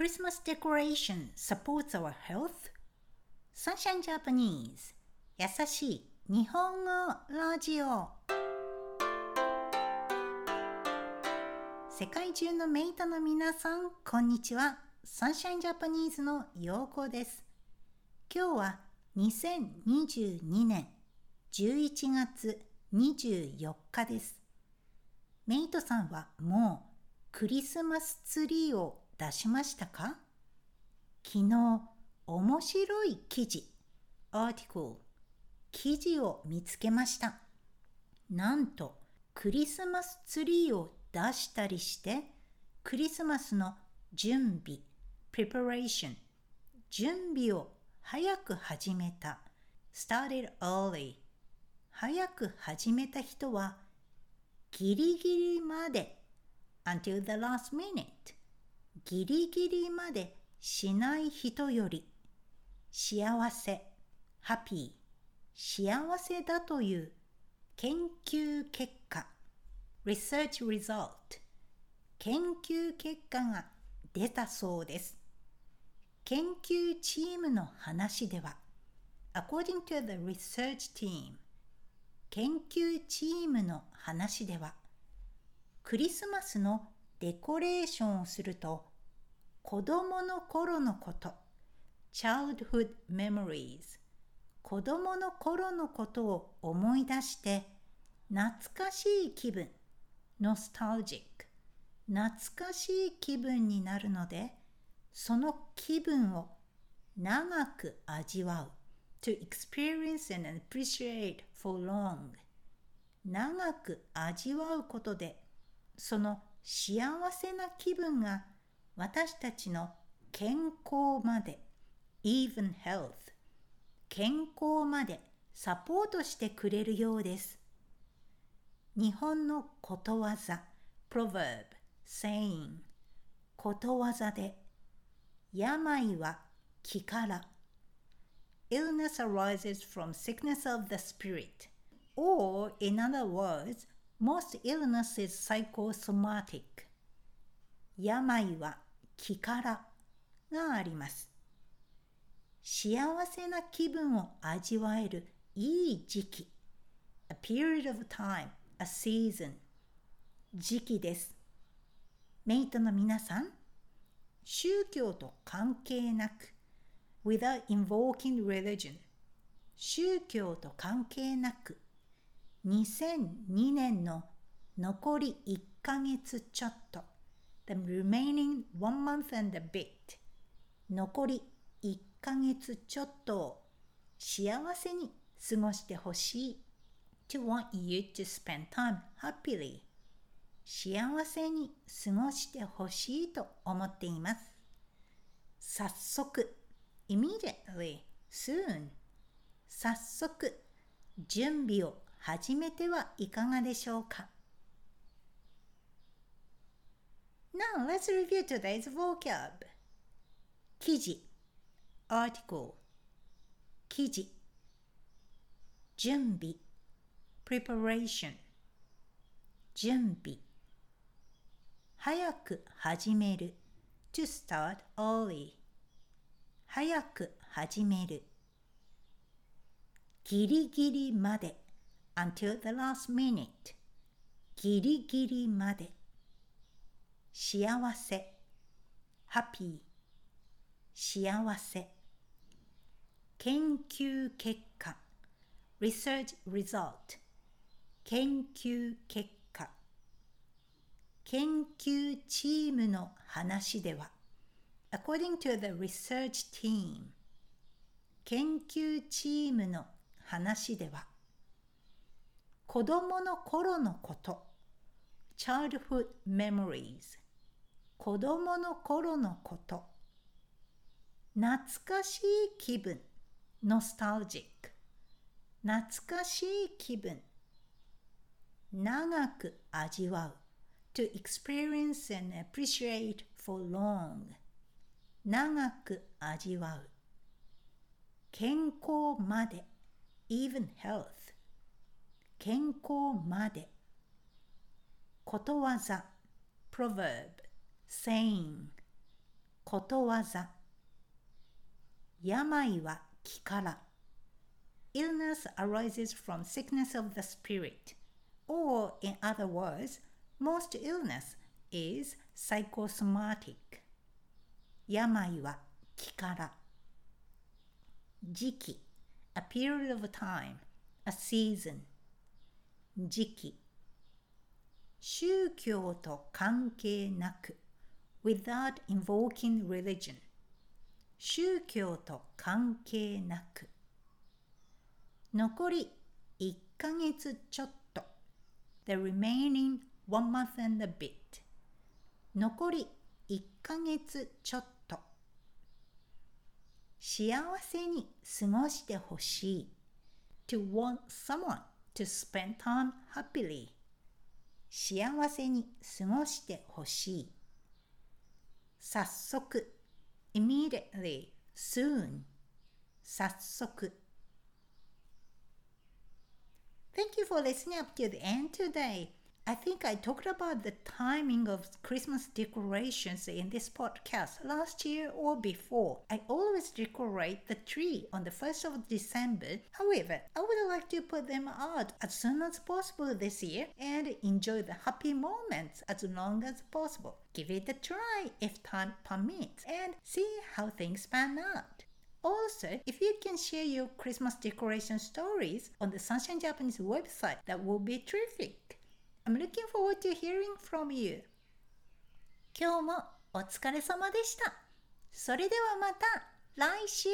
Christmas decoration supports our health? Sunshine Japanese 優しい日本語ラジオ世界中のメイトの皆さん、こんにちは。Sunshine Japanese のようこです。今日は2022年11月24日です。メイトさんはもうクリスマスツリーを出しましたか？昨日、面白い記事、アーティクル、記事を見つけました。なんと、クリスマスツリーを出したりして、クリスマスの準備、preparation、準備を早く始めた、started early。早く始めた人は、ギリギリまで until the last minute ギリギリまでしない人より幸せ、ハッピー、幸せだという研究結果、research result、研究結果が出たそうです。研究チームの話では、according to the research team、研究チームの話では、クリスマスのデコレーションをすると子供の頃のこと。Childhood memories 子供の頃のことを思い出して懐かしい気分。nostalgic 懐かしい気分になるのでその気分を長く味わう。to experience and appreciate for long 長く味わうことでその幸せな気分が私たちの健康まで even health 健康までサポートしてくれるようです。日本のことわざ proverb saying ことわざで病は気から illness arises from sickness of the spirit or in other words Most illness is psychosomatic. 病は気からがあります。幸せな気分を味わえるいい時期。A period of time, a season. 時期です。メイトの皆さん、宗教と関係なく、without invoking religion 宗教と関係なく2002年の残り1ヶ月ちょっと The remaining one month and a bit 残り1ヶ月ちょっとを幸せに過ごしてほしい to want you to spend time happily 幸せに過ごしてほしいと思っています早速 immediately soon 早速準備を始めてはいかがでしょうか Now let's review today's vocab 記事 article 記事準備 preparation 準備早く始める to start early 早く始めるギリギリまで until the last minute ギリギリまで幸せ happy 幸せ研究結果 research result 研究結果研究チームの話では according to the research team 研究チームの話では子供の頃のこと childhood memories 子供の頃のこと懐かしい気分 nostalgic 懐かしい気分長く味わう to experience and appreciate for long 長く味わう健康まで even health 健康までことわざ proverb saying ことわざ病は気から Illness arises from sickness of the spirit or in other words most illness is psychosomatic 病は気から時期 a period of time a season 時期宗教と関係なく without invoking religion 宗教と関係なく残り1ヶ月ちょっと the remaining one month and a bit 残り1ヶ月ちょっと幸せに過ごしてほしい to want someone to spend time happily 幸せに過ごしてほしい早速 immediately soon 早速 Thank you for listening up to the end today. I think I talked about the timing of Christmas decorations in this podcast last year or before. I always decorate the tree on the 1st of December. However, I would like to put them out as soon as possible this year and enjoy the happy moments as long as possible. Give it a try if time permits and see how things pan out. Also, if you can share your Christmas decoration stories on the Sunshine Japanese website, that would be terrific. I'm looking forward to hearing from you. 今日もお疲れ様でした。それではまた来週